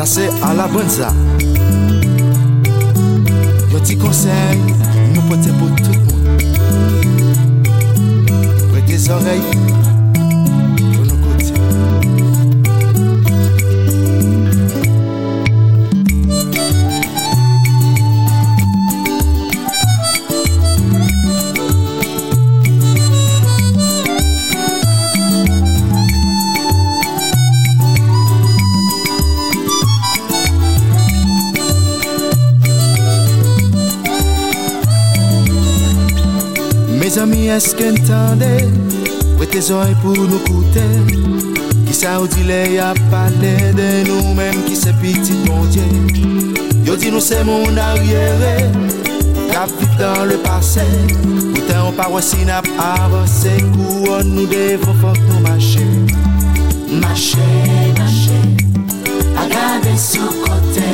Sa se alabanza Yo ti konsey Nou pote pou tout moun Prete zorey Me zami eske ntande Pwete zoy pou nou koute Ki sa ou dile ya pale De nou menm ki se piti bondye Yo di nou se moun aryere Kap vip dan le pase Poutan ou parwa sinap avose Kou an nou devon fok nou mache Mache, mache Agade sou kote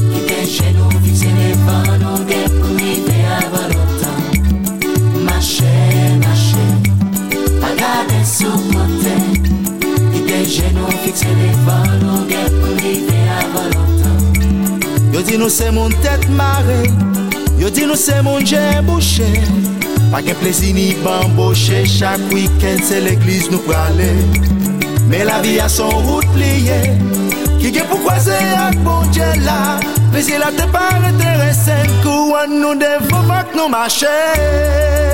Ki deje nou fikse devan nou depan sou kote Li te jenou fikse li fan Nou gen pou li te avan lontan Yo di nou se moun tet mare Yo di nou se moun jen bouchè Pa gen plesi ni bamboche Chak wikend se l'eklis nou prale. Me la vi a son route pliye Ki gen pou kwaze ak bon dje la. Plesi la te pare te resen Kou an nou devon mak nou mache.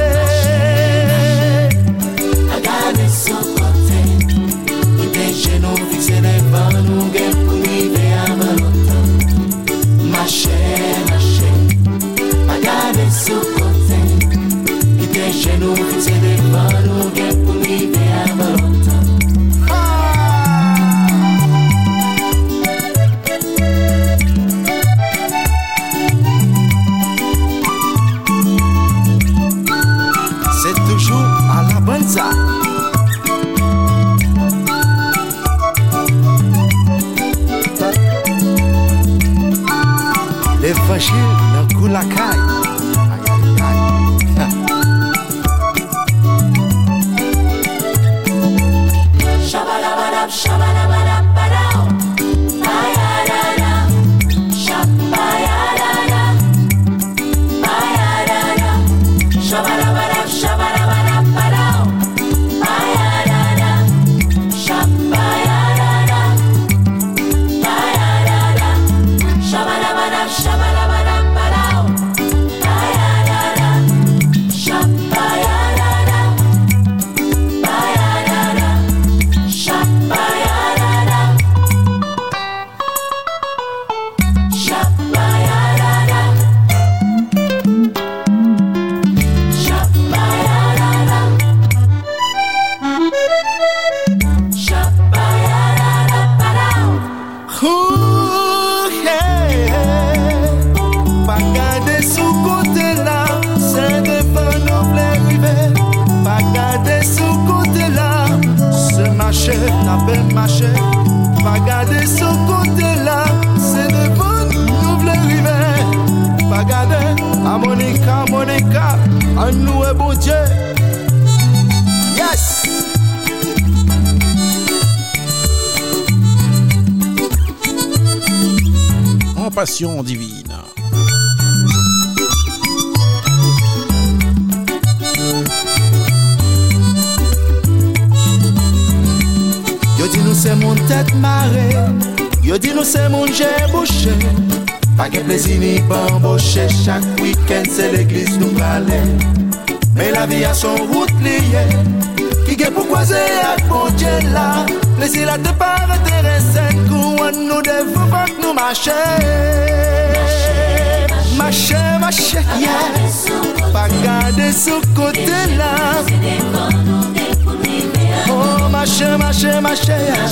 Passion divine. Yo dit nous c'est mon tête marée Yo dit nous c'est mon j'ai bouché Pas que plaisir ni Chaque week-end c'est l'église nous aller Mais la vie a son route liée Qui est pour croiser avec bon Dieu Mè si la te pare te resek Ou an nou devou fok nou mache Mache, mache, yeah. Pa gade sou kote la Oh, mache, mache, mache, yeah.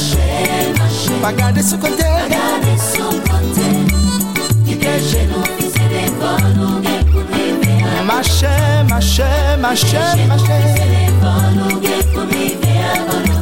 Pa gade sou kote Pa gade sou kote Ki te jenou fise de kon nou gen pou rive a Mache, mache, mache, mache Ki te jenou fise de kon nou gen pou rive a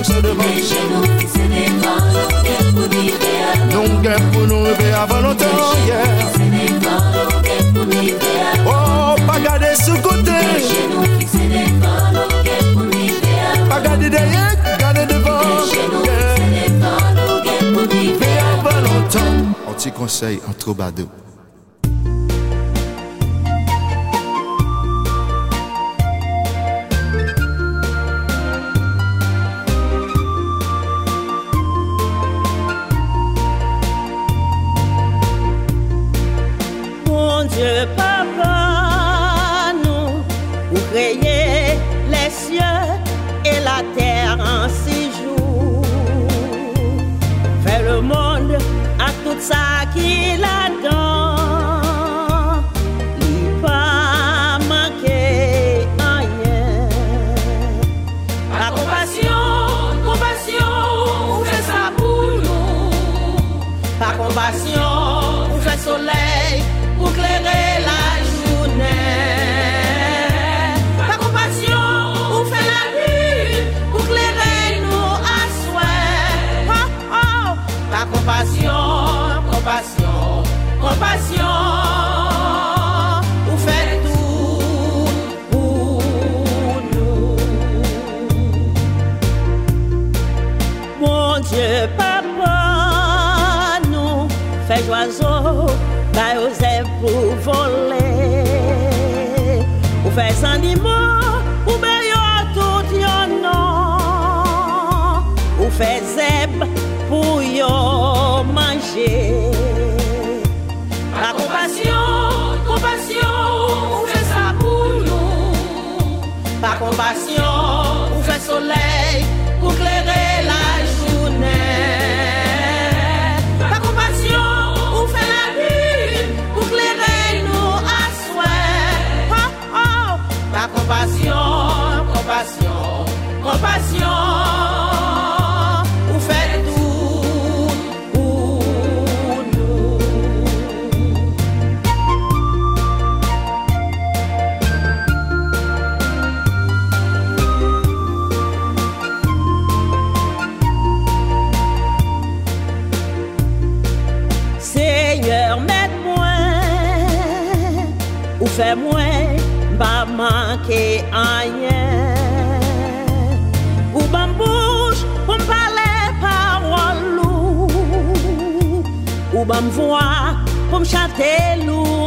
nou se devan Ke jenon se devan Nou gen pou nou ibe a Nou. Gen pou nou ibe a volontan Ke jenon se devan Nou gen pou nou ibe a Oh, pa gade sou kote. Ke jenon se devan Nou gen pou nou ibe a Pa gade deye, gade devan bon, Ke jenon se devan Nou gen pou nou. Ibe a volontan An ti konsey an trobado saque pour éclairer la journée. Ta compassion ou fait la lune pour éclairer nous à souhait. Oh, oh. Ta compassion, compassion, compassion. An vwa pou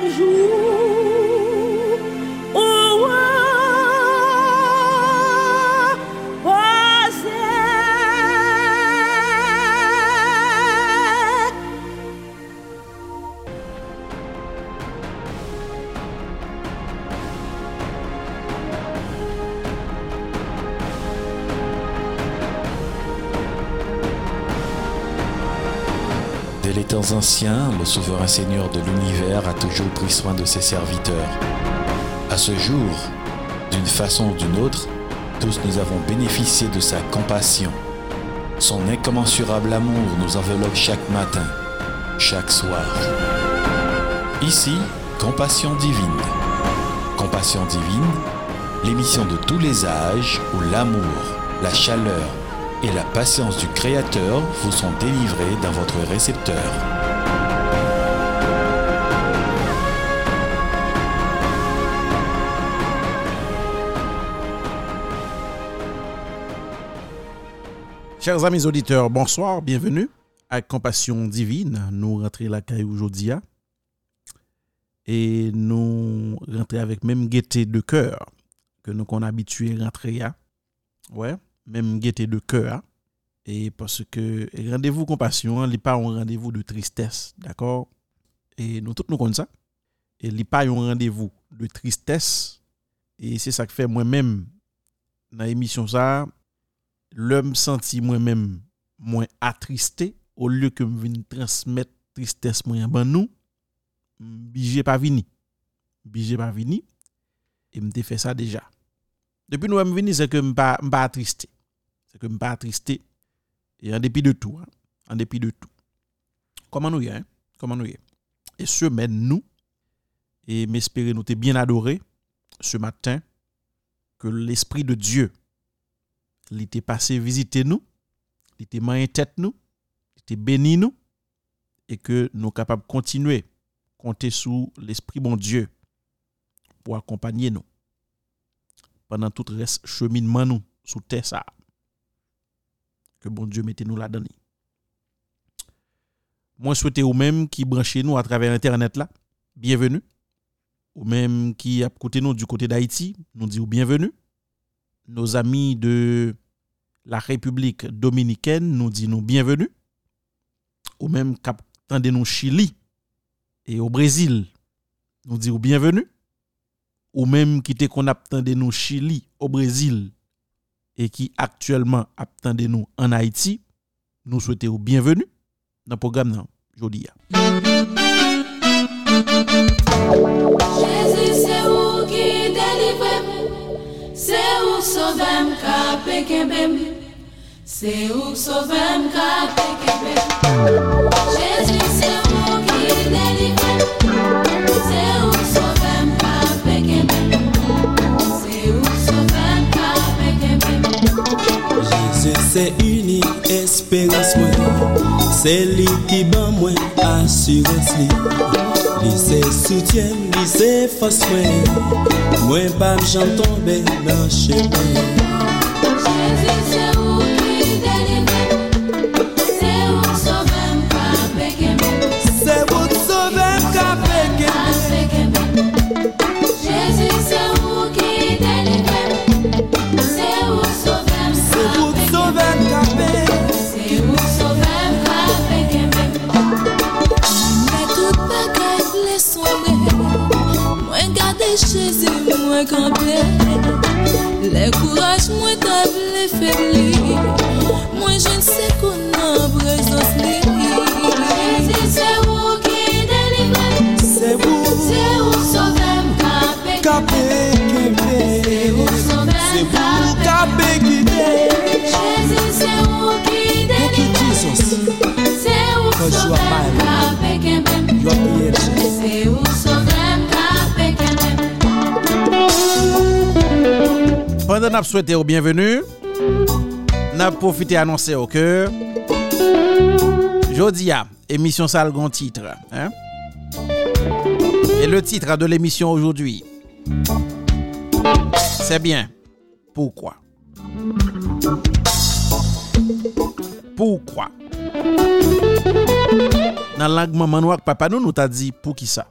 même le souverain Seigneur de l'univers a toujours pris soin de ses serviteurs. À ce jour, d'une façon ou d'une autre, tous nous avons bénéficié de sa compassion. Son incommensurable amour nous enveloppe chaque matin, chaque soir. Ici, Compassion divine. Compassion divine, l'émission de tous les âges où l'amour, la chaleur et la patience du Créateur vous sont délivrés dans votre récepteur. Chers amis auditeurs, bonsoir, bienvenue à Compassion Divine. Nous rentrons la caille aujourd'hui hein. et nous rentrons avec même gaieté de cœur que nous qu'on habitué rentrer à. Ouais, même gaieté de cœur. Et parce que rendez-vous compassion, n'est pas un rendez-vous de tristesse, d'accord? Et nous tous nous connaissons ça. Et n'est pas un rendez-vous de tristesse. Et c'est ça que fait moi-même dans l'émission ça, l'homme senti moi-même moins attristé au lieu que me vienne transmettre tristesse moins ben nous bijé pas vini. Bijé pas vini et me fait ça déjà. Depuis nous me vini c'est que me pas pas attristé c'est que me pas attristé et en dépit de tout hein, en dépit de tout. Comment nous y hein? comment nous y et ce mène nous et m'espérer nous t'es bien adoré ce matin que l'esprit de Dieu il passé visiter nous, il était main tête nous, il était béni nous, et que nous sommes capables de continuer compter sous l'Esprit bon Dieu pour accompagner nous pendant tout le reste cheminement nous sous terre. Que bon Dieu mette nous là-dedans. Moi, souhaite ou même qui branchez nous à travers Internet là, bienvenue. Ou même qui a côté nous du côté d'Haïti, nous disons bienvenue nos amis de la République dominicaine nous disent nous bienvenue, ou même cap de nous Chili et au Brésil, nous disons bienvenue, ou même qui te qu'on de nous Chili, au Brésil, et qui actuellement de nous en Haïti, nous souhaitons bienvenue dans le programme aujourd'hui. Jésus. Se ou sovem ka pekebem. Se ou sovem ka pekebem. Jezi se ou ki delivem. Se ou sovem ka pekebem. Se ou sovem ka pekebem. Jezi se uni esperans mwen. Se li ki ban mwen asurans li. Li se soutyen, li se foswe Mwen. Pa m jan tombe nan chepe Pendant que souhaité au bienvenue, n'a profité annoncer au cœur. Jodia, émission sale grand titre. Hein? Et le titre de l'émission aujourd'hui, c'est bien. Pourquoi? Pourquoi? Dans la langue maman papa nous nous t'a dit pour qui ça?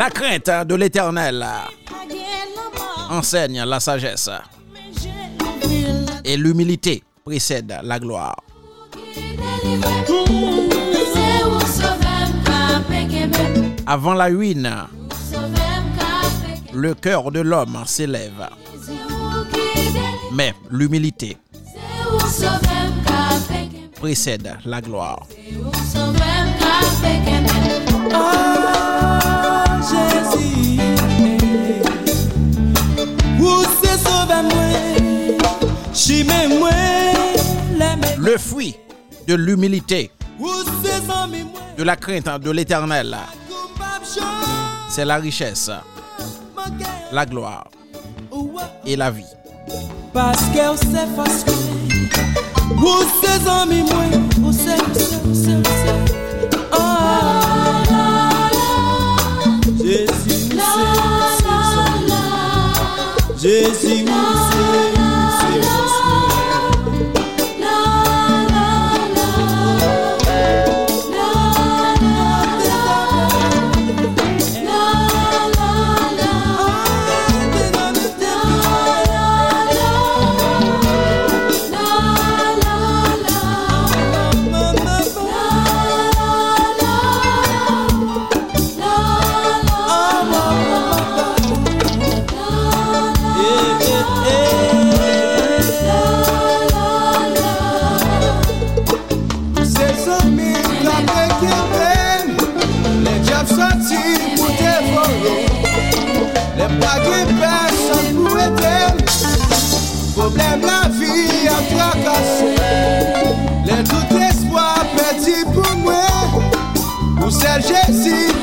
La crainte de l'éternel enseigne la sagesse et l'humilité précède la gloire. Avant la ruine, le cœur de l'homme s'élève, mais l'humilité précède la gloire. Se Le fruit de l'humilité, de la crainte de l'éternel, c'est la richesse, la gloire et la vie. Paske ou se fos mwen Ou mwen Ou Jésus ou se, ou se, zami mwen. Jésus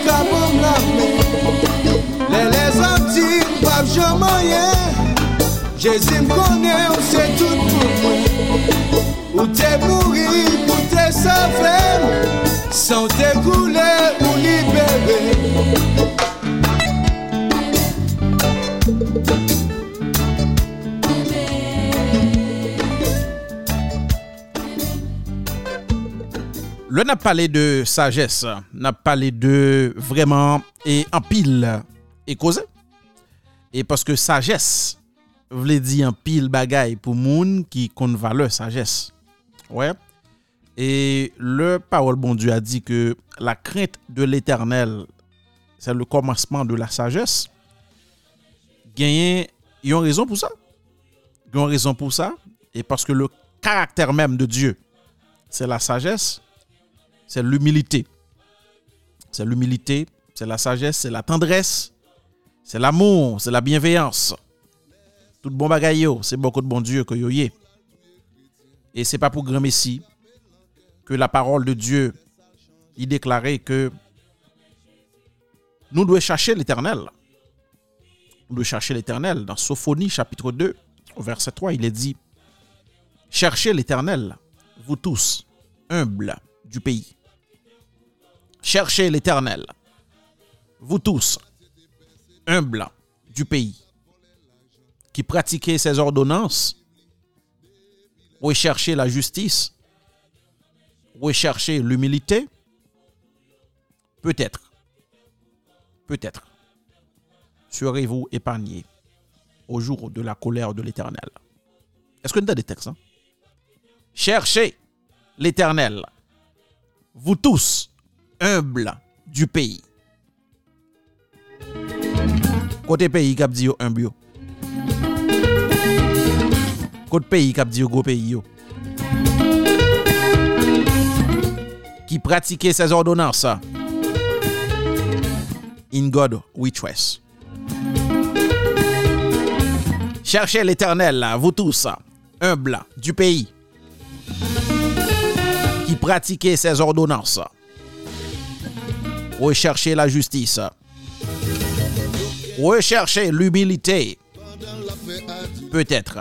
ka bom la men Le le zanti pap jomoyen Jezi m konen ou se tout pou mwen. Ou te mouri ou te savem San te koule ou libere. Le n'a parlé de sagesse, n'a parlé de pile et cause. Et parce que sagesse voulait dire en pile bagaille pour moun qui compte valeur sagesse. Ouais. Et le parole bon Dieu a dit que la crainte de l'éternel, c'est le commencement de la sagesse. Gagner, ils ont raison pour ça. Ils ont raison pour ça. Et parce que le caractère même de Dieu, c'est la sagesse, c'est l'humilité. C'est l'humilité, c'est la sagesse, c'est la tendresse, c'est l'amour, c'est la bienveillance. Tout bon bagaille, yo, c'est beaucoup de bon Dieu que yo yé. Et c'est pas pour grand que la parole de Dieu y déclarait que nous devons chercher l'éternel. Nous devons chercher l'éternel. Dans Sophonie chapitre 2, au verset 3, il est dit Cherchez l'éternel, vous tous, humbles du pays. Cherchez l'éternel, vous tous, humbles du pays, qui pratiquez ses ordonnances, recherchez la justice, recherchez l'humilité, peut-être, peut-être, serez-vous épargnés au jour de la colère de l'Éternel. Est-ce que nous avons des textes? hein? Cherchez l'Éternel, vous tous, humble du pays. Côté pays cap dit humble. Côté pays cap dit gros pays. Yo. Qui pratiquait ses ordonnances. In God we trust. Cherchez l'éternel, vous tous, humbles du pays, qui pratiquez ses ordonnances. Recherchez la justice. Recherchez l'humilité. Peut-être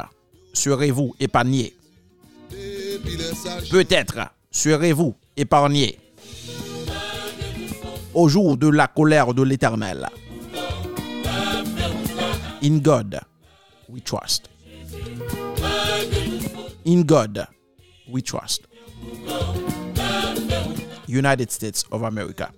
serez-vous épargnés. Peut-être serez-vous épargnés au jour de la colère de l'Éternel. In God we trust. In God we trust. United States of America.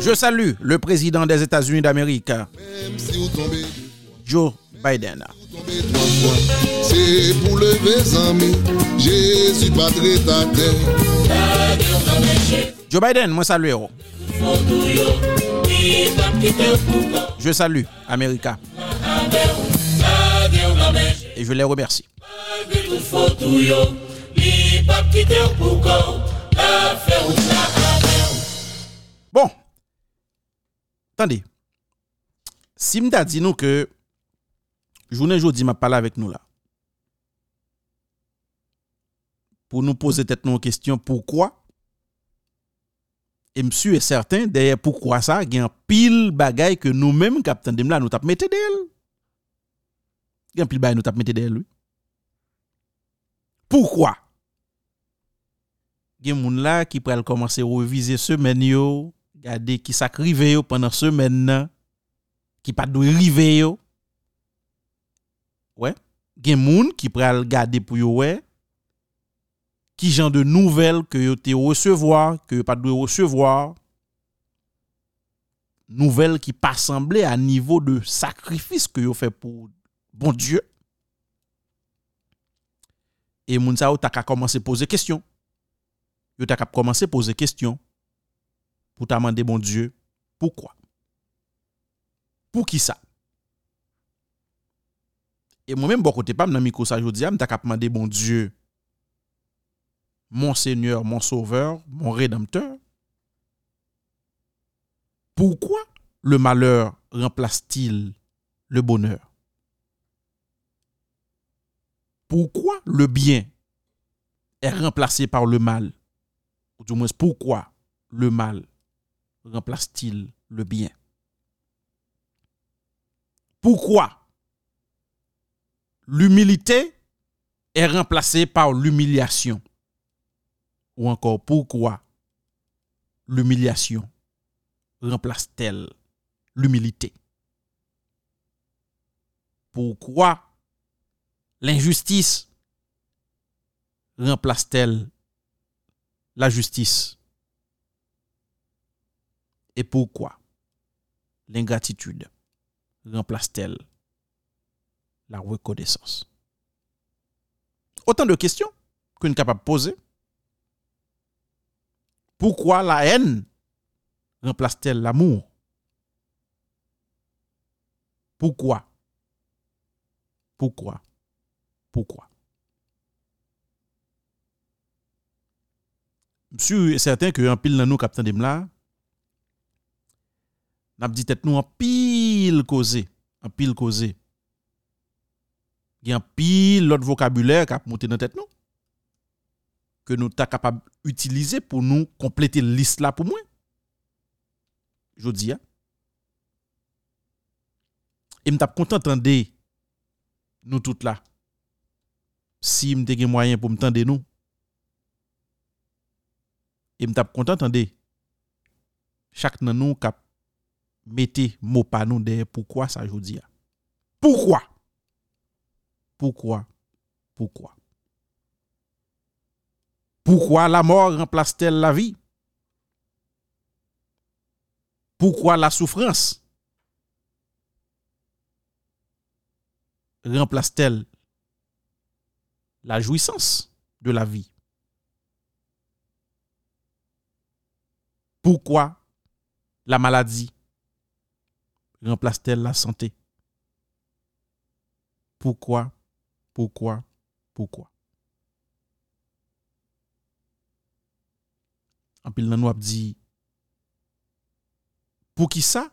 Je salue le président des États-Unis d'Amérique, Joe Biden. c'est pour lever amis. Jésus pas ta terre. Joe Biden, moi salue. Je salue Jésus et je les remercie. Bon. Attendez. Si m'ta dit nous que Jounen jodi ma pala vek nou la. Pou nou pose tet nou kestyon poukwa. E msu e certain deye poukwa sa gen pil bagay ke nou menm kapten dem la nou tap mette del. Gen pil bagay nou tap mette del. Poukwa? Gen moun la ki pral komanse revize semen yo. Gade ki sak rive yo panan semen nan. Ki pat dwe rive yo. ouais, gen moun ki pral gade pou yo wè, ki jan de nouvel ke yo te recevoir, ke yo pa dwe recevoir, nouvel ki pa semblé a nivou de sakrifis ke yo fè pou bon Diyo. E moun sa yo tak a komanse pose kestyon. Yo tak a komanse pose kestyon pou ta mande bon Diyo. Poukwa? Pou ki sa? Et moi même bon côté pas dans micro jodi am ta kap demander bon Dieu mon Seigneur mon sauveur mon rédempteur pourquoi le malheur remplace-t-il le bonheur? Pourquoi le bien est remplacé par le mal? Ou du moins pourquoi le mal remplace-t-il le bien? Pourquoi l'humilité est remplacée par l'humiliation. Ou encore pourquoi l'humiliation remplace-t-elle l'humilité? Pourquoi l'injustice remplace-t-elle la justice? Et pourquoi l'ingratitude remplace-t-elle la reconnaissance. Autant de questions que nous sommes capables de poser. Pourquoi la haine remplace-t-elle l'amour? Pourquoi? Pourquoi? Pourquoi? Monsieur est certain que en pile dans nous capitaine dem là n'a dit tête nous en pile causé, en pile causé. gen pil lot vocabulaire kap monter dans tête nous que nous ta capable utiliser pour nous compléter liste là pour moi jodi a et me t'a content entendre nous toutes là si mte gen moyen pour me tendre nous et me t'a content entendre chaque nan nous cap mettez mot pa nous derrière pourquoi ça jodi a pourquoi Pourquoi? Pourquoi? Pourquoi la mort remplace-t-elle la vie? Pourquoi la souffrance remplace-t-elle la jouissance de la vie? Pourquoi la maladie remplace-t-elle la santé? Pourquoi Pourquoi? Pourquoi? En pile nan nou ap di pour qui ça?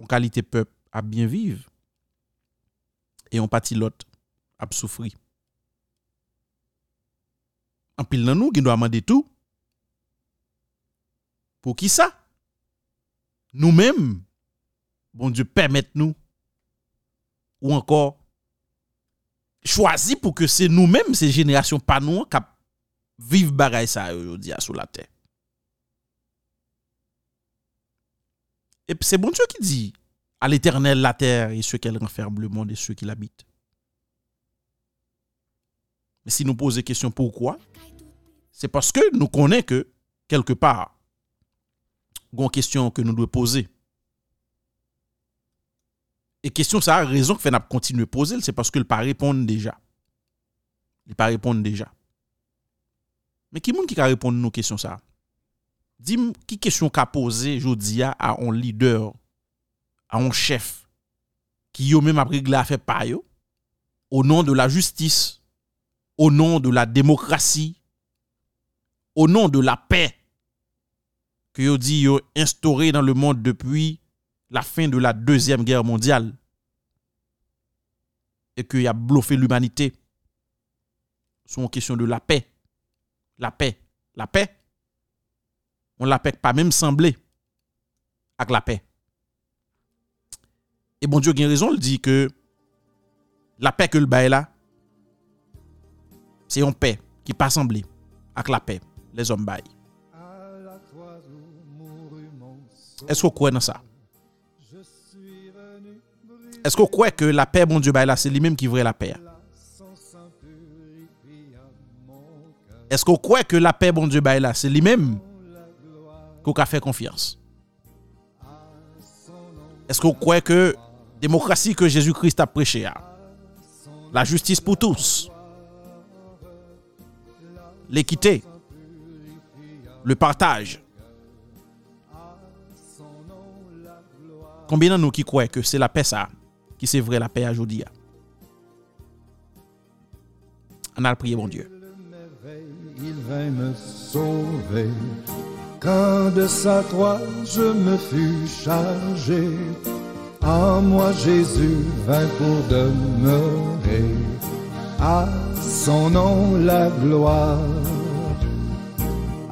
En qualité peuple à bien vivre. Et on parti l'autre a souffrir. En pile nan nous qui doit demander tout. Pour qui ça? Nous-mêmes bon Dieu permette nous ou encore choisi pour que c'est nous-mêmes ces générations pas nous qui vivent ça aujourd'hui sur la terre. Et c'est bon Dieu qui dit à l'éternel la terre et ceux qu'elle renferme le monde et ceux qui l'habitent. Mais si nous posons la question pourquoi, c'est parce que nous connaissons que, quelque part, une question que nous devons poser. E kesyon sa a rezon ki fè nap kontinue pose l, se paske l pa reponde deja. L pa reponde deja. Men ki moun ki ka reponde nou kesyon sa? Dim ki kesyon ka pose jodi ya a on lider, a on chef, ki yo men ap regla fè pa yo, o nan de la justis, o nan de la demokrasi, o nan de la pe, ki yo di yo instaure nan le moun depuy la fin de la deuxième guerre mondiale et qu'il a bluffé l'humanité sur une question de la paix. La paix. La paix? On la paix pas même semblé avec la paix. Et bon Dieu a raison, il dit que la paix que le bail là, c'est une paix qui pas semblé avec la paix, les hommes bail. Est-ce qu'on croit dans ça? Est-ce qu'on croit que la paix, bon Dieu, là, c'est lui-même qui vraie la paix? Est-ce qu'on croit que la paix, bon Dieu, là, c'est lui-même qu'on a fait confiance? Est-ce qu'on croit que démocratie que Jésus-Christ a prêché, la justice pour tous, l'équité, le partage, combien de nous qui croient que c'est la paix ça, qui c'est vrai la paix aujourd'hui? On a prié, bon Dieu. il vint me sauver. Quand de sa croix je me fus chargé, en moi Jésus vint pour demeurer. À son nom la gloire,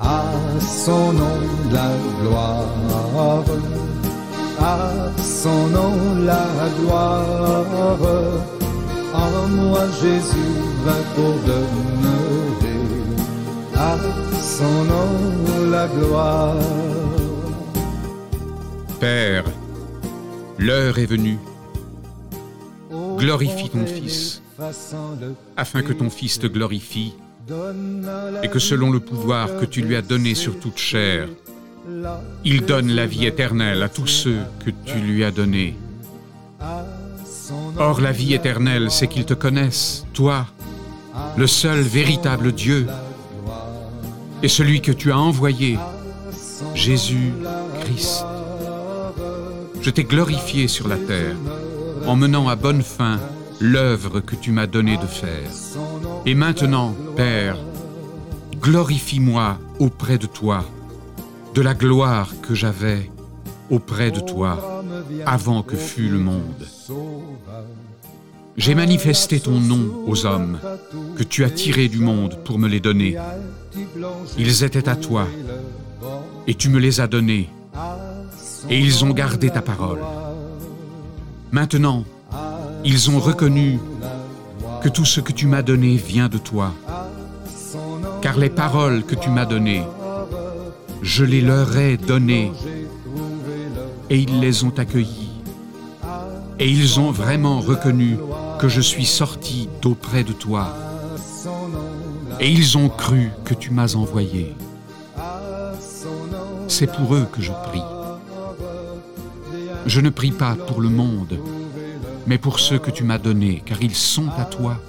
à son nom la gloire, à son nom la gloire. En moi Jésus vint pour demeurer. À son nom la gloire. Père, l'heure est venue. Glorifie ton Fils, afin que ton Fils te glorifie, et que selon le pouvoir que tu lui as donné sur toute chair, il donne la vie éternelle à tous ceux que tu lui as donnés. Or la vie éternelle, c'est qu'ils te connaissent, toi, le seul véritable Dieu, et celui que tu as envoyé, Jésus-Christ. Je t'ai glorifié sur la terre, en menant à bonne fin l'œuvre que tu m'as donné de faire. Et maintenant, Père, glorifie-moi auprès de toi, de la gloire que j'avais auprès de toi avant que fût le monde. J'ai manifesté ton nom aux hommes que tu as tirés du monde pour me les donner. Ils étaient à toi et tu me les as donnés et ils ont gardé ta parole. Maintenant, ils ont reconnu que tout ce que tu m'as donné vient de toi, car les paroles que tu m'as données, je les leur ai données et ils les ont accueillies. Et ils ont vraiment reconnu que je suis sorti d'auprès de toi. Et ils ont cru que tu m'as envoyé. C'est pour eux que je prie. Je ne prie pas pour le monde, mais pour ceux que tu m'as donnés, car ils sont à toi.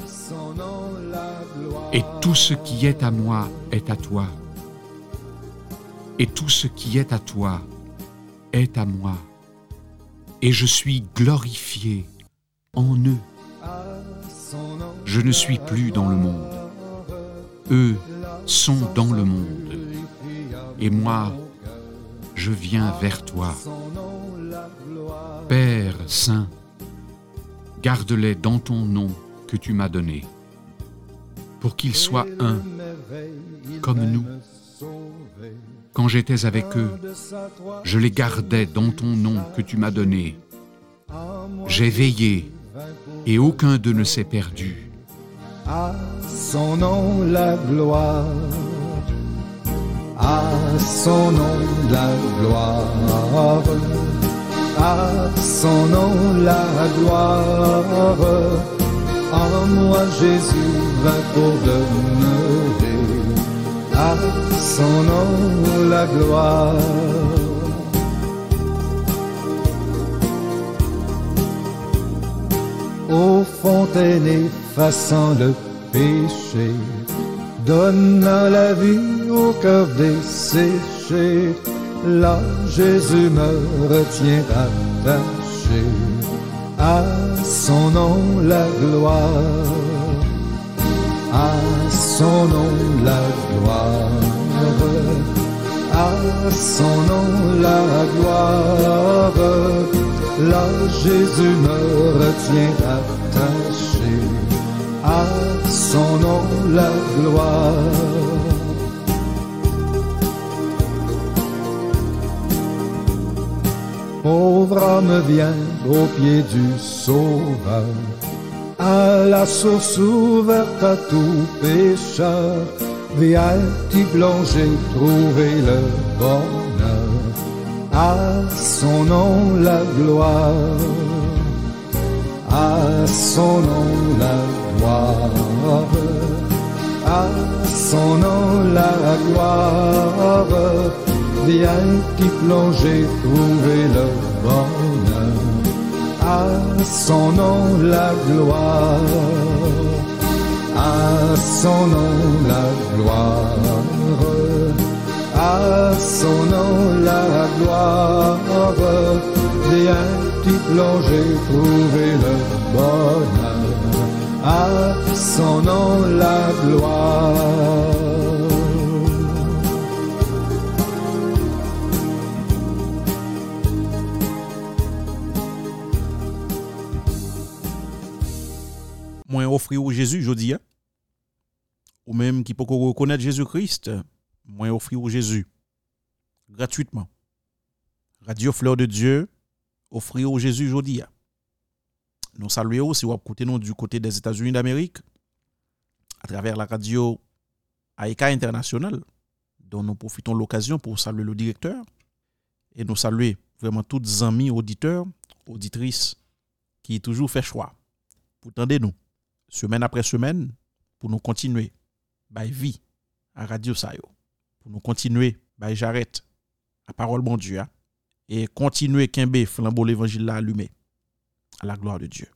Et tout ce qui est à moi est à toi. Et tout ce qui est à toi est à moi. Et je suis glorifié en eux. Je ne suis plus dans le monde. Eux sont dans le monde. Et moi, je viens vers toi. Père Saint, garde-les dans ton nom que tu m'as donné, pour qu'ils soient un, comme nous. Quand j'étais avec eux, je les gardais dans ton nom que tu m'as donné. J'ai veillé, et aucun d'eux ne s'est perdu. À son nom la gloire, à son nom la gloire, à son nom la gloire. En moi Jésus va pour demeurer. Son nom la gloire. Ô fontaine effaçant le péché, donnant la vie au cœur desséché, là Jésus me retient attaché. À son nom la gloire, à son nom la gloire, à son nom la gloire. Là Jésus me retient attaché, à son nom la gloire. Pauvre âme vient au pied du Sauveur, à la source ouverte à tout pécheur. T'y plonger, trouver le bonheur. À son nom la gloire, à son nom la gloire, à son nom la gloire. T'y plonger, trouver le bonheur. À son nom la gloire, à son nom la gloire. À son nom la gloire, viens t'y plonger, trouver le bonheur. À son nom la gloire. Offrir au Jésus jodi hein. ou même qui peut reconnaître Jésus-Christ, moi offrir au Jésus gratuitement. Radio Fleur de Dieu offrir au Jésus jodi hein. Nous saluons si vous écoutez nous du côté des États-Unis d'Amérique à travers la radio AIKA International dont nous profitons l'occasion pour saluer le directeur et nous saluer vraiment tous les amis auditeurs, auditrices qui toujours fait choix pour nous semaine après semaine pour nous continuer by vie à Radio Sayo pour nous continuer by j'arrête à parole bon Dieu hein, et continuer Kembe flambeau l'évangile là allumé à la gloire de Dieu.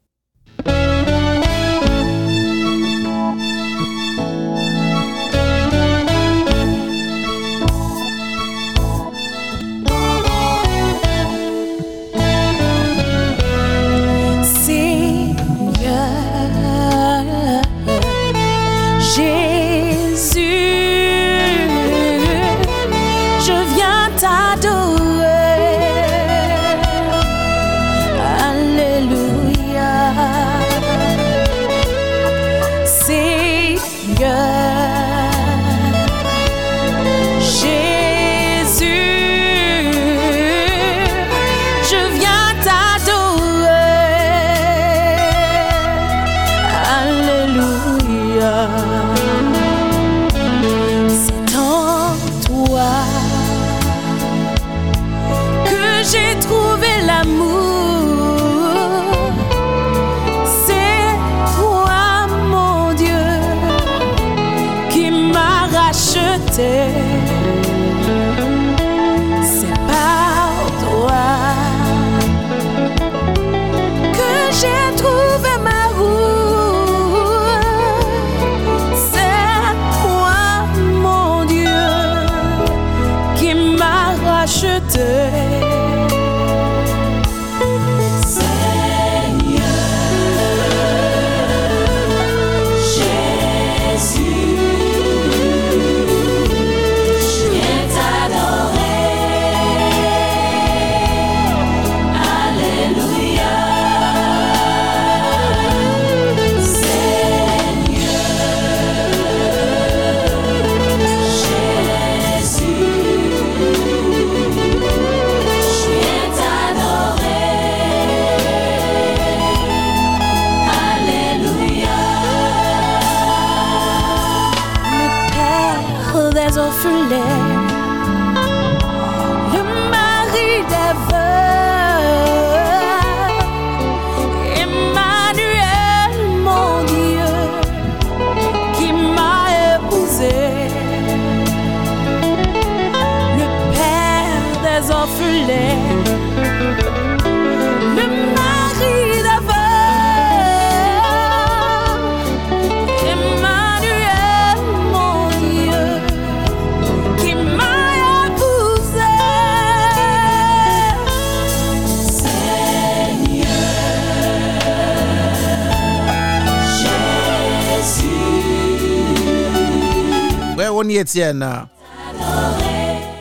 chrétienne.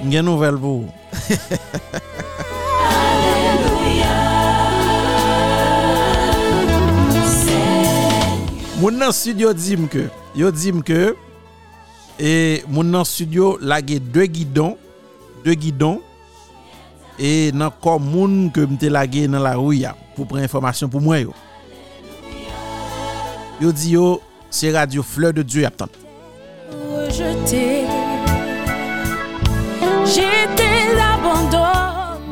Une ah. nouvelle pour Moun nan studio dim ke, yo dim ke, e moun nan studio lage 2 gidon, 2 gidon, e nan kon moun ke mte lage nan la ouya pou pre informasyon pou mwen yo. Yo di yo, se radio Fleur de Dieu ap tante. rejeté. J'étais abandonné.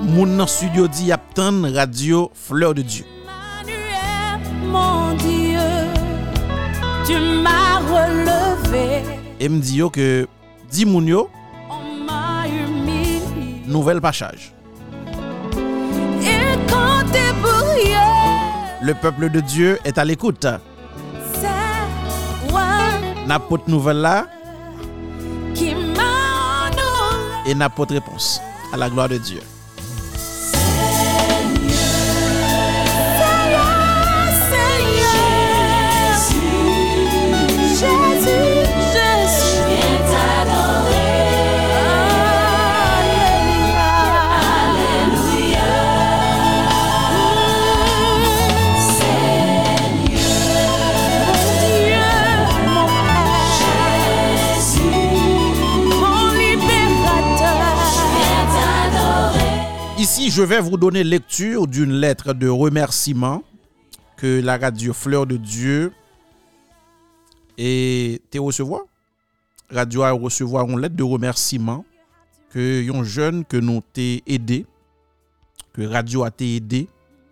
Mon studio dit Yapton, radio Fleur de Dieu. Manuel, mon Dieu, tu m'as relevé. Et me dit que, dit Mounio, nouvel pachage. Le peuple de Dieu est à l'écoute. Napote nouvel la, et n'a pas de réponse à la gloire de Dieu. Je vais vous donner lecture d'une lettre de remerciement que la radio Fleur de Dieu et te recevoir. Radio a recevoir une lettre de remerciement que yon jeune que nous t'ai aidé, que radio a t'ai aidé,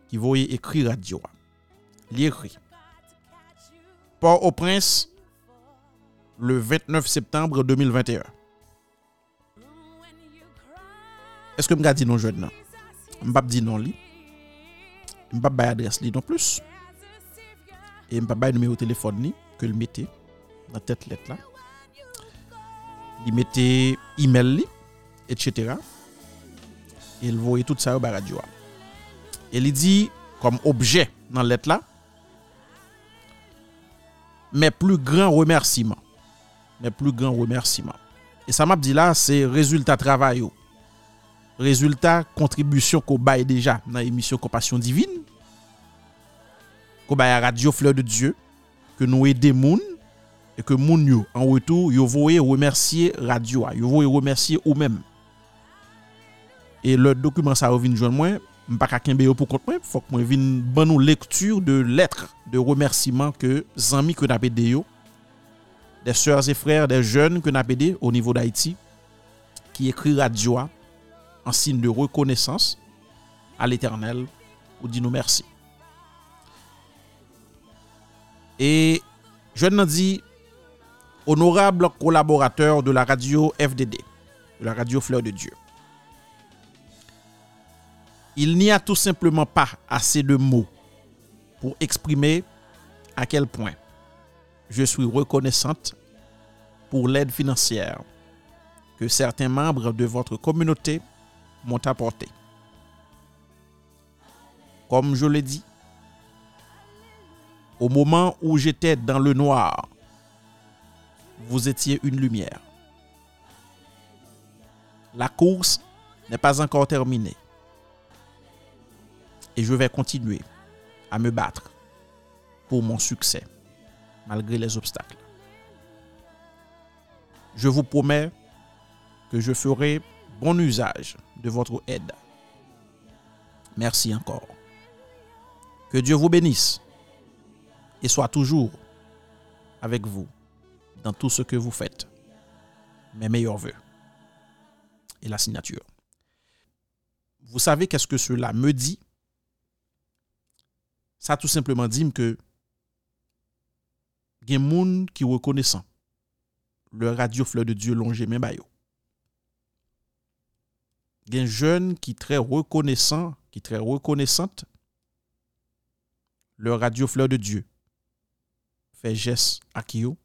qui va écrire radio. Il écrit. Port-au-Prince, le 29 septembre 2021. Est-ce que je dit non jeune? Je ne dit non li. Ne pas adresse li non plus. Et ne pas numéro de téléphone que le mettez dans tête lettre là. Il mettait email etc. Et il voyait tout ça au radio. Et il dit comme objet dans lettre mes plus grands remerciements. Mes plus grands remerciements. Et ça m'a dit là, c'est résultat travail. rezultat kontribusyon ko baye deja nan emisyon Kompasyon Divin, ko baye Radio Fleur de Dieu, ke nou e demoun, e ke moun yo an wetou yo voye remersye radio a, yo voye remersye ou men. E le dokumen sa revin joun mwen, mpa kakenbe yo pou kont mwen, fok mwen vin ban nou lektur de letre de remersiman ke zanmi ke napede yo, de sèrs et frères, de jeunes ke napede yo, o nivou d'Haïti, ki ekri radio a, en signe de reconnaissance à l'Éternel ou dit nous merci. Et je n'en dis honorable collaborateur de la radio FDD, de la radio Fleur de Dieu. Il n'y a tout simplement pas assez de mots pour exprimer à quel point je suis reconnaissante pour l'aide financière que certains membres de votre communauté m'ont apporté. Comme je l'ai dit, au moment où j'étais dans le noir, vous étiez une lumière. La course n'est pas encore terminée. Et je vais continuer à me battre pour mon succès, malgré les obstacles. Je vous promets que je ferai bon usage de votre aide. Merci encore. Que Dieu vous bénisse et soit toujours avec vous dans tout ce que vous faites. Mes meilleurs voeux. Et la signature. Vous savez qu'est-ce que cela me dit? Ça tout simplement dit que il y a gens qui reconnaissant le radio fleur de Dieu longé mais bayo. Gen jeune qui très reconnaissant, qui très reconnaissante le radio fleur de Dieu fait geste à Kyo.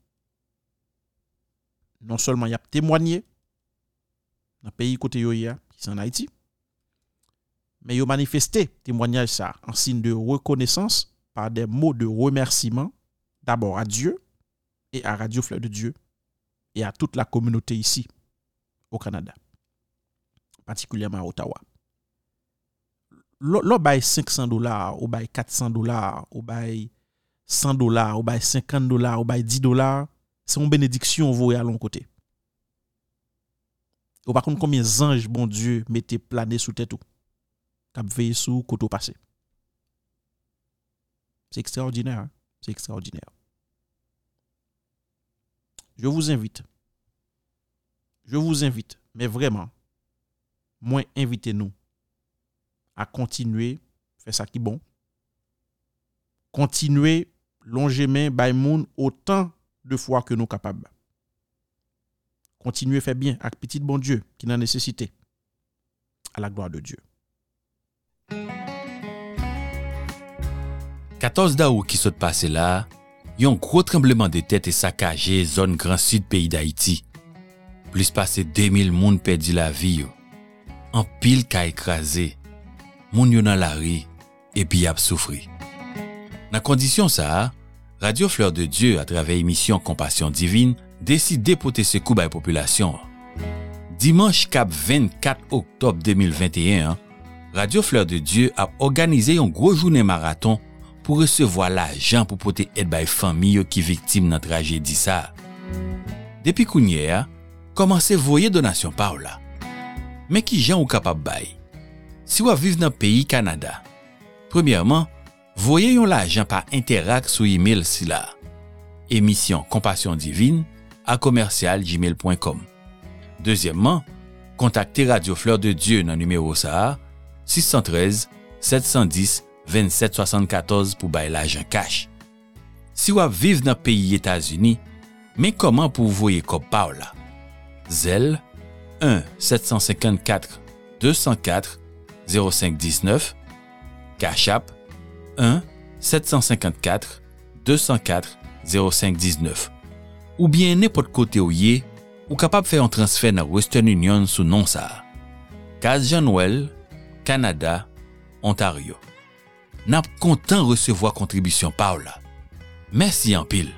Non seulement il a témoigné dans le pays qui c'est en Haïti, mais il a manifesté témoignage en signe de reconnaissance par des mots de remerciement d'abord à Dieu et à Radio Fleur de Dieu et à toute la communauté ici au Canada, particulièrement à Ottawa. L'on bail 500 dollars, ou bail 400 dollars, ou bail 100 dollars, ou bail 50 dollars, ou bail 10 dollars, c'est une bénédiction vous à l'autre côté. Ou par contre combien d'anges bon Dieu mettez plané sous tête ou cap sous côté passé. C'est extraordinaire, hein? c'est extraordinaire. Je vous invite. Je vous invite, mais vraiment, mwen invite nou a kontinue fè sa ki bon, kontinue longe men bay moun otan de fwa ke nou kapab. Kontinue fè bien ak petit bon Diyo ki nan nesesite a la gloa de Diyo. 14 da ou ki sot pase la, yon gro trembleman de tèt e sakaje zon gran sud peyi d'Haïti. Plis pase 2000 moun pedi la vi yo. an pil ka ekraze, moun yo nan la ri, epi ap soufri. Nan kondisyon sa, Radio Fleur de Dieu a travè emisyon Kompasyon Divine desi depote se kou bay populasyon. Dimanche kap 24 oktob 2021, Radio Fleur de Dieu ap organize yon gro jounen maraton pou resevo la jan pou pote et bay fami yo ki viktim nan traje di sa. Depi kounye a, komanse voye donasyon pa ou la. men ki jan ou kapap bay. Si wap vive nan peyi Kanada, premièrement, voye yon la jan pa interak sou email si la. Emisyon Kompasyon Divine a komersyal gmail.com Dezyèmman, kontakte Radio Fleur de Dieu nan numero sa a 613-710-2774 pou bay la jan kash. Si wap vive nan peyi Etasuni, men koman pou voye kop pa ou la? Zel Zelle 1 754 204 0519 Cash App 1 754 204 0519 ou bien n'importe côté où y ou capable de faire un transfert dans Western Union sous nom ça. Case Jean-Noël, Canada, Ontario. N'a content recevoir contribution par là. Merci en pile.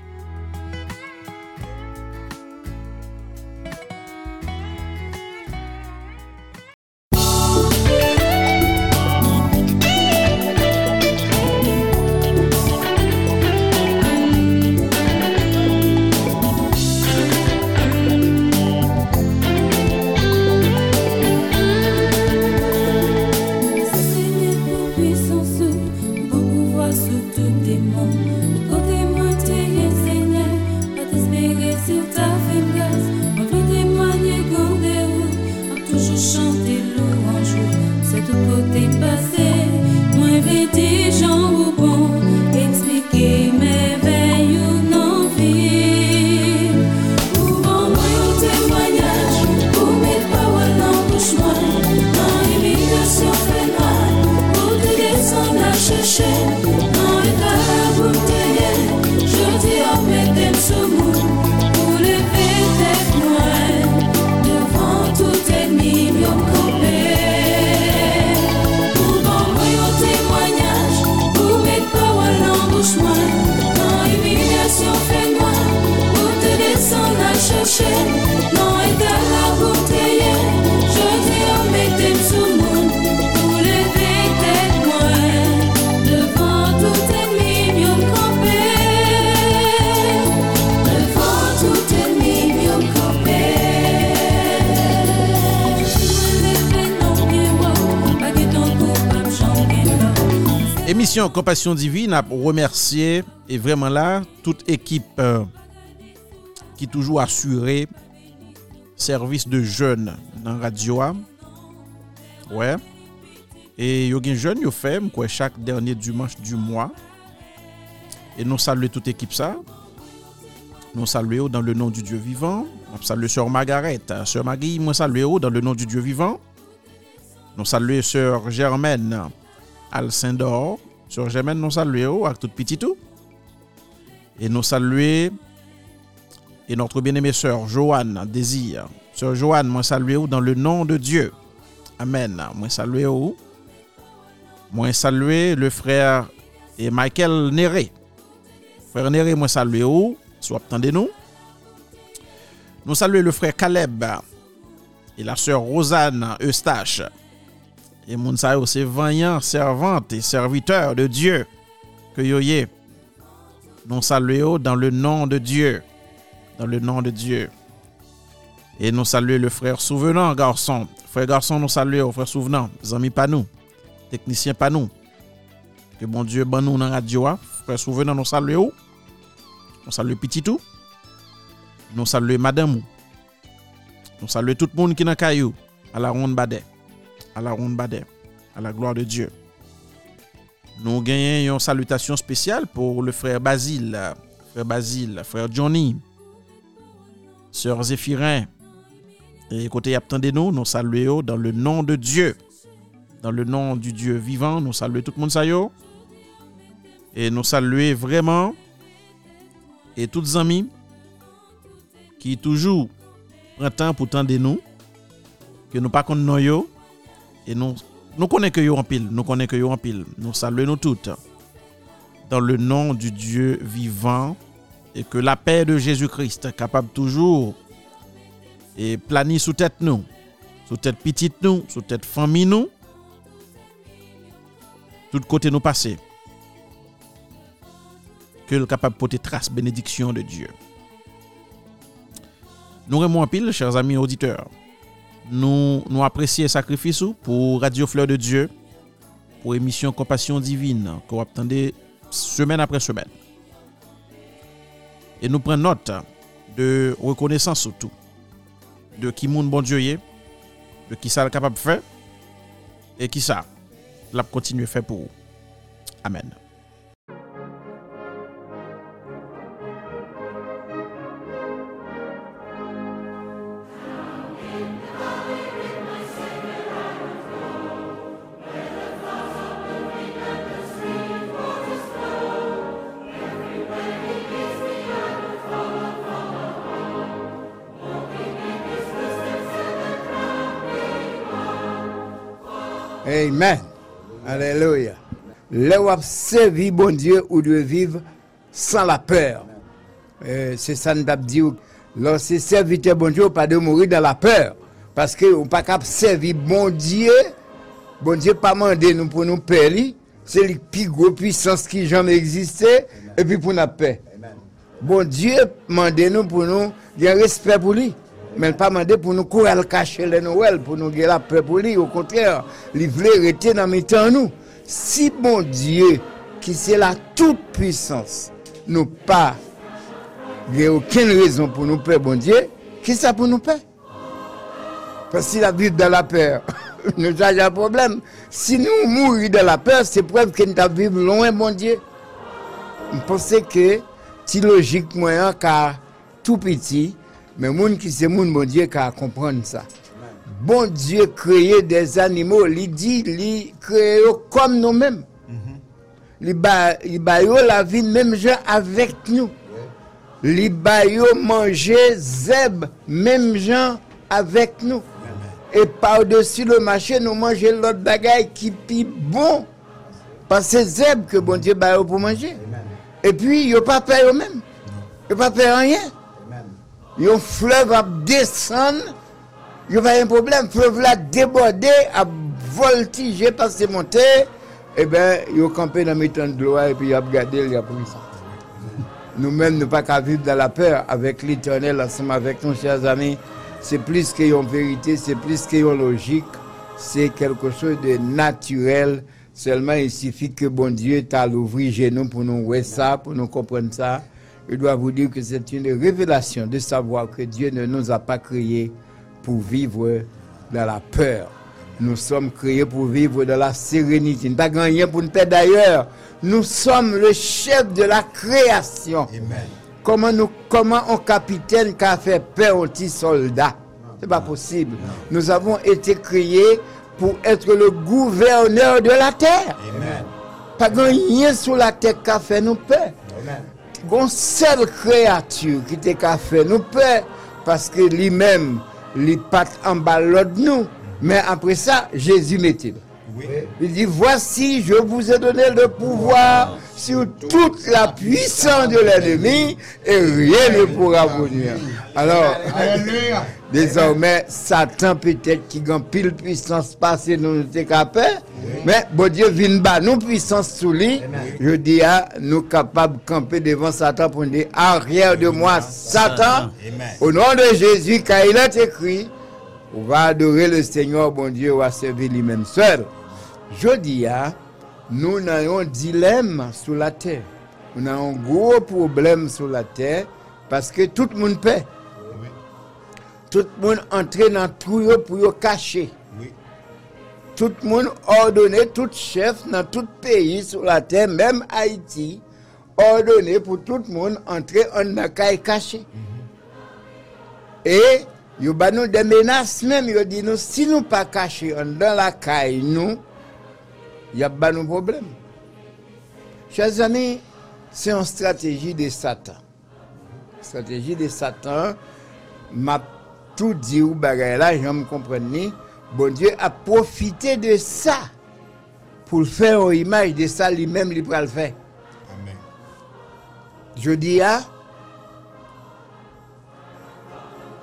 Compassion Divine a remercié et vraiment là toute équipe euh, qui toujours assuré service de jeunes dans radio. Ouais. Et yo gen jeune yo fait quoi chaque dernier dimanche du mois. Et nous saluons toute équipe ça. Nous saluons dans le nom du Dieu vivant. On salue Sœur Margaret, Sœur Maggie, moi saluons dans le nom du Dieu vivant. Nous saluons Sœur Germaine Alcindor. Sœur Germaine, nous saluons avec tout petit tout. Et nous saluons et notre bien-aimée sœur Joanne Désir. Sœur Joanne, moi saluons dans le nom de Dieu. Amen. Moi saluons. Moi saluer le frère et Michael Néré. Frère Néré, moi saluons. Soit attendez-nous. Nous saluons le frère Caleb et la sœur Rosanne Eustache. Et moun sa yo, c'est vaillant, servante et serviteur de Dieu que yo yé. Nous saluons dans le nom de Dieu. Dans le nom de Dieu. Et nous saluons le frère Souvenant, garçon. Frère garçon, nous saluons, frère Souvenant. Amis pas nous. Technicien pas nous. Que bon Dieu ban nous dans la hein. Frère Souvenant, nous saluons. Nous saluons petit tout. Nous saluons madame. ou. Nous saluons tout le monde qui est dans caillou. À la ronde badet. À la ronde badet. À la gloire de Dieu. Nous gagnons une salutation spéciale pour le frère Basile. Frère Basile, frère Johnny. Sœur Zéphirin. Et côté attendez-nous, nous saluons dans le nom de Dieu. Dans le nom du Dieu vivant, nous saluons tout le monde. Et nous saluons vraiment et tous les amis qui toujours prennent temps pour tendre nous que nous pas connaissons et nous nous connaissons que pile, nous connaissons en pile. Nous saluons nous toutes dans le nom du Dieu vivant et que la paix de Jésus-Christ capable toujours et planier sous tête nous, sous tête petite nous, sous tête famille nous, tout côté nous passer. Que le capable porter trace bénédiction de Dieu. Nous remercions en pile, chers amis auditeurs. Nous, apprécions le sacrifice ou pour Radio Fleur de Dieu, pour émission Compassion Divine, que vous attendez semaine après semaine. Et nous prenons note de reconnaissance surtout, de qui moun bon Dieu est, de qui ça est capable de faire, et qui ça l'a continuer à faire pour vous. Amen. Amen. Alléluia. Le wap servi bon Dieu ou de vivre sans la peur. Euh, c'est ça nous dit. Lorsque serviteur bon Dieu, pas de mourir dans la peur. Parce que on pas cap servir bon Dieu. Bon Dieu pas mandé nous pour nous perdre. C'est la plus grosse puissance qui jamais existait. Et puis pour nous paix. Bon Dieu mandé nous pour nous, il y a respect pour lui. Men pa mande pou nou kou al kache le nouel, pou nou ge la pe pou li, ou kontrèr, li vle rete nan mitan nou. Si bon Diyo, ki se la tout puissance, nou pa ge ouken rezon pou nou pe bon Diyo, ki sa pou nou pe? Pasi la vive de la per, nou sa jan problem. Si nou mouri de la per, se preve ki nou ta vive louen bon Diyo. Mponsè ke ti logik mwen an ka tout piti, mais moun qui c'est moun bon Dieu qui a comprendre ça. Bon Dieu créé des animaux, il dit, il créé comme nous-mêmes. Il ba, il yo la vie même gens avec nous. Il yo manger zèbre même gens avec nous. Et par-dessus le marché, nous mangeons l'autre bagaille qui pi bon. Parce que c'est zèbre que bon Dieu yo pour manger. Et puis, il pas peur eux-mêmes. Il pas peur rien. Yon fleuve a descendre, il pas un problème, fleuve là déborder, a voltiger, passer monter, et bien, il campé dans mes temps de l'eau et puis il a regardé, il a pris ça. Nous-mêmes, nous pas qu'à vivre dans la peur avec l'éternel ensemble avec nos chers amis. C'est plus qu'une vérité, c'est plus qu'une logique, c'est quelque chose de naturel. Seulement, il suffit que bon Dieu t'a l'ouvrir genou pour nous voir ça, pour nous comprendre ça. Je dois vous dire que c'est une révélation de savoir que Dieu ne nous a pas créés pour vivre dans la peur. Nous sommes créés pour vivre dans la sérénité. Nous n'avons rien pour nous faire d'ailleurs. Nous sommes le chef de la création. Comment, nous, comment un capitaine qui a fait peur aux petits soldats C'est pas possible. Nous avons été créés pour être le gouverneur de la terre. Pas rien sur la terre qu'a fait nous paix. Gon sel kreatur ki te ka fe nou pe, paske li mem li pat an balod nou, men apre sa, Jezi metil. Il dit, voici, je vous ai donné le pouvoir sur toute la puissance de l'ennemi et rien ne pourra vous nuire. Alors, désormais, Satan peut-être qui a pile puissance passée nous nous capable, mais bon Dieu vient bas nous puissance sous lui. Je dis à nous capables de camper devant Satan pour dire arrière de moi Satan. Au nom de Jésus, car il est écrit, on va adorer le Seigneur, bon Dieu, on va servir lui-même seul. Je nous avons un dilemme sur la terre. On a un gros problème sur la terre parce que tout le monde paie. Tout le monde entre dans tout yo pour yo cacher. Tout le monde ordonné, tout chef dans tout pays sur la terre, même Haïti, ordonné pour tout le monde entrer en caille caché. Et yo ba nous des menaces même, yo dit nous si nous pas caché dans la caille nous il y a pas de problème. Chers amis, c'est une stratégie de Satan. Stratégie de Satan, m'a tout dit ou bagay là, je me comprends Bon Dieu a profité de ça pour faire une image de ça lui-même, il le faire. Amen. Je dis à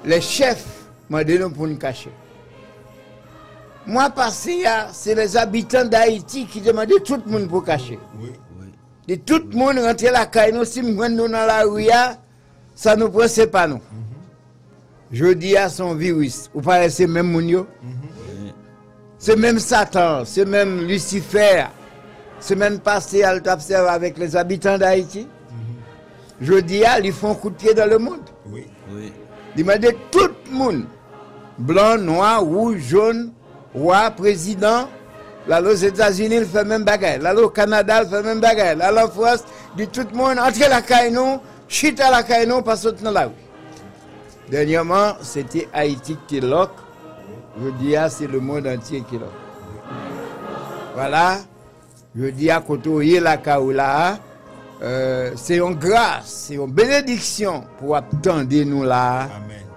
les chefs m'ont donné pour nous cacher. Moi, passé, c'est les habitants d'Haïti qui demandaient tout le monde pour cacher. De tout le monde rentrer la caille, nous, si nous dans la rue, ça nous prend, c'est pas nous. Je dis à son virus, vous parlez, c'est même Mounio. C'est même Satan, c'est même Lucifer. C'est même passé à l'observer avec les habitants d'Haïti. Je dis à, ils font coup de pied dans le monde. Oui. Ils demandent tout le monde, blanc, noir, rouge, jaune, roi, président, là aux États-Unis, il fait même bagarre. Là au Canada, il fait même bagarre. Là en France, dit tout le monde, entrez la caille nous, chute à la caille nous, que dans la rue. Dernièrement, c'était Haïti qui lock. Je dis, ah, c'est le monde entier qui lock. Voilà. Je dis, à côté la là, euh, c'est une grâce, c'est une bénédiction pour attendre nous là,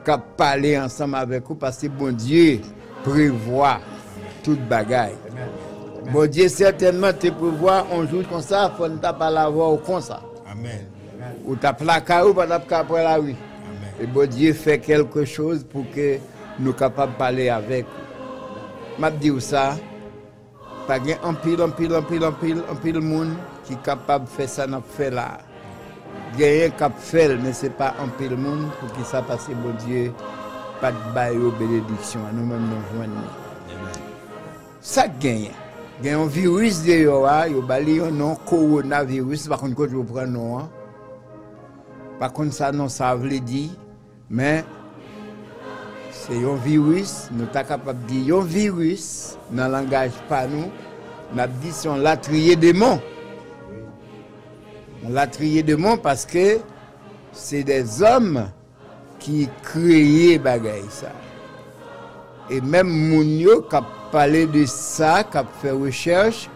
qu'à parler ensemble avec vous, parce que bon Dieu, prévoit toute bagaille. Bon Dieu certainement te prévoit un jour comme ça, faut ne pas l'avoir comme ça. Amen. Ou ta placard ou pas après la rue. Et bon Dieu fait quelque chose pour que nous capables de parler avec. M'a dit ça, pas gain en pile, en pile, en pile, en pile, en pile monde qui capable de faire ça n'a fait là. Gain cap faire mais c'est pas en pile monde pour qui ça passe bon Dieu pat bayo benediksyon anou men men jwen ni. Sak genyen, genyon virus de yo a, yo bali yo non koronavirus, bakon kote yo pren nou an, bakon sa non sa vle di, men, se yon virus, nou ta kapap di yon virus, nan langaj pa nou, nap di son latriye demon. Latriye demon paske, se de zom, ki kreye bagay sa. E menm moun yo kap pale de sa, kap fe recherche,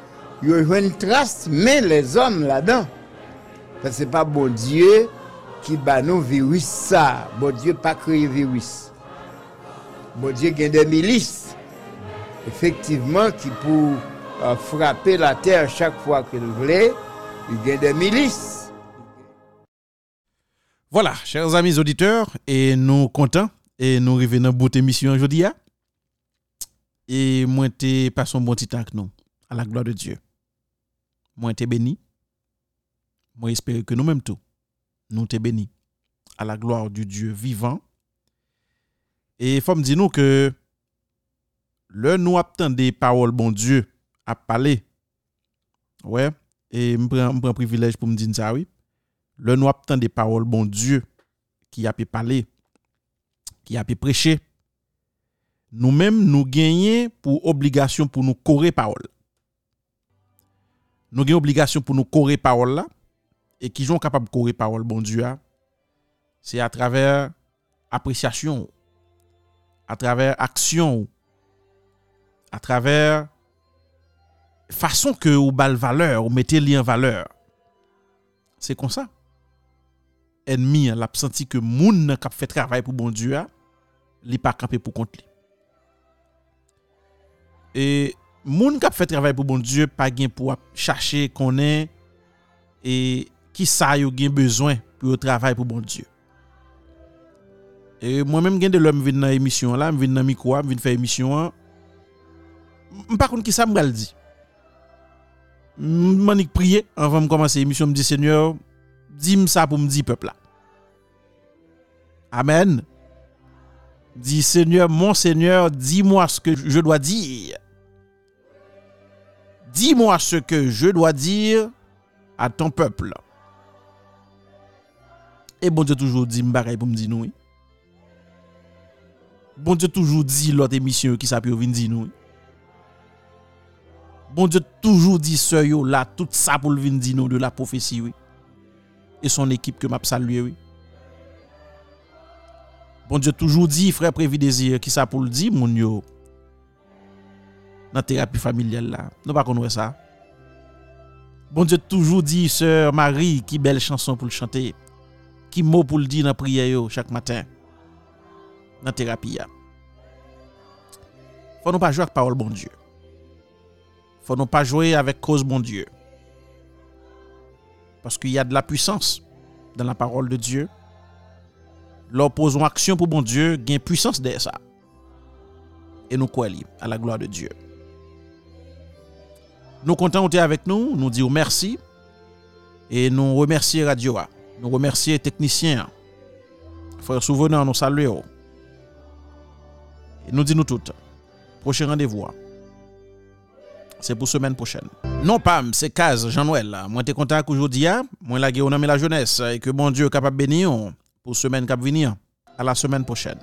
yo jwen tras men les om la dan. Sa se pa bon dieu ki ba nou virus sa. Bon dieu pa kreye virus. Bon dieu gen de milis. Efektiveman ki pou uh, frape la ter chak fwa ke l vle, gen de milis. Voilà, chers amis auditeurs, et nous contents, et nous revenons bout émission aujourd'hui. hein. Et moi, t'es passé un bon petit temps avec nous, à la gloire de Dieu. Moi, t'es béni. Moi, j'espère que nous-mêmes tout, nous t'es béni, à la gloire du Dieu vivant. Et faut me dire nous que le nous attend des paroles, bon Dieu, à parler. Ouais, et je prends prends privilège pour me dire ça, oui. Le nous attend des paroles, bon Dieu, qui a pu parler, qui a pu prêcher. Nous-mêmes, nous gagnons pour obligation pour nous correr parole. Nous gagnons obligation pour nous correr parole là. Et qui sont capables de correr parole, bon Dieu, c'est à travers appréciation, à travers action, à travers façon que ou bal valeur, ou mettez li en valeur. C'est comme ça. enmi, l ap senti ke moun nan kap fè travay pou bon Diyo a, li pa kampe pou kont li. E moun kap fè travay pou bon Diyo, pa gen pou ap chache konen, e ki sa yo gen bezwen pou yo travay pou bon Diyo. E mwen menm gen de lòm vin nan emisyon la, m vin nan mikwa, m vin fè emisyon an, m pa kon ki sa m gal di. M manik priye, anvan m komanse emisyon, m di, Seigneur, Dim sa pou mdi pepla. Amen. Di Seigneur, mon Seigneur, di moi ce que je dois dire. Di moi ce que je dois dire a ton peuple. E bon Dieu toujou di mbarey pou mdi nou. Bon Dieu toujou di lot emisyon ki sa pi ou vin di nou. Bon Dieu toujou di se yo la tout sa pou vin di nou de la profesi wè. et son équipe que m'a salué. Oui. Bon Dieu toujours dit, frère Prévi Désir, qui ça pour le dire, mon yo, dans la thérapie familiale là, nous pas connaître ça. Bon Dieu toujours dit, sœur Marie, qui belle chanson pour le chanter, qui mot pour le dire dans la prière chaque matin, dans la thérapie. Là. Faut nous pas jouer avec parole bon Dieu. Faut nous pas jouer avec cause bon Dieu. Parce qu'il y a de la puissance dans la parole de Dieu. L'opposons action pour bon Dieu, gain puissance derrière ça. Et nous quoi à la gloire de Dieu. Nous comptons avec nous, nous disons merci. Et nous remercions Radio. Nous remercions les techniciens. Frère Souvenant, nous saluons. Et nous disons toutes. Prochain rendez-vous. C'est pour semaine prochaine. Non, Pam, c'est Kaz, Jean-Noël. Moi, t'es content qu'aujourd'hui, moi, la guerre, on la jeunesse et que bon Dieu est capable bénir pour semaine qui venir. À la semaine prochaine.